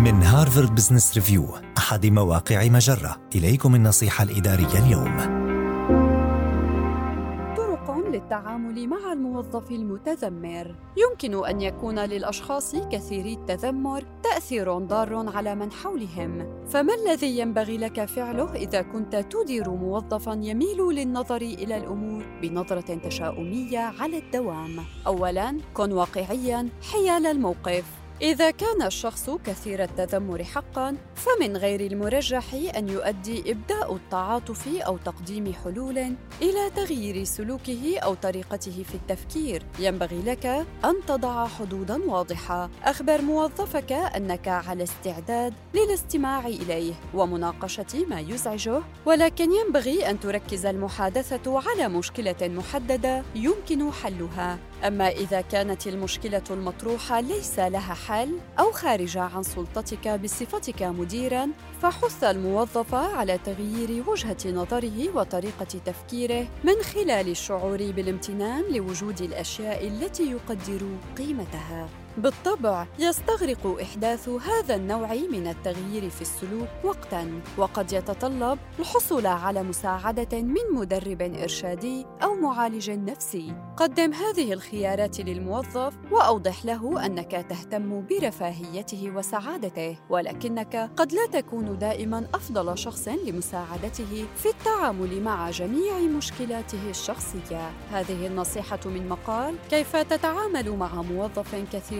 من هارفارد بزنس ريفيو أحد مواقع مجرة. إليكم النصيحة الإدارية اليوم. طرق للتعامل مع الموظف المتذمر. يمكن أن يكون للأشخاص كثيري التذمر تأثير ضار على من حولهم. فما الذي ينبغي لك فعله إذا كنت تدير موظفا يميل للنظر إلى الأمور بنظرة تشاؤمية على الدوام؟ أولاً كن واقعياً حيال الموقف. إذا كان الشخص كثير التذمر حقا فمن غير المرجح أن يؤدي إبداء التعاطف أو تقديم حلول إلى تغيير سلوكه أو طريقته في التفكير. ينبغي لك أن تضع حدودا واضحة. أخبر موظفك أنك على استعداد للاستماع إليه ومناقشة ما يزعجه. ولكن ينبغي أن تركز المحادثة على مشكلة محددة يمكن حلها. أما إذا كانت المشكلة المطروحة ليس لها حل أو خارجة عن سلطتك بصفتك مديراً، فحث الموظف على تغيير وجهة نظره وطريقة تفكيره من خلال الشعور بالامتنان لوجود الأشياء التي يقدر قيمتها. بالطبع يستغرق إحداث هذا النوع من التغيير في السلوك وقتا وقد يتطلب الحصول على مساعدة من مدرب إرشادي أو معالج نفسي. قدم هذه الخيارات للموظف وأوضح له أنك تهتم برفاهيته وسعادته ولكنك قد لا تكون دائما أفضل شخص لمساعدته في التعامل مع جميع مشكلاته الشخصية. هذه النصيحة من مقال كيف تتعامل مع موظف كثير؟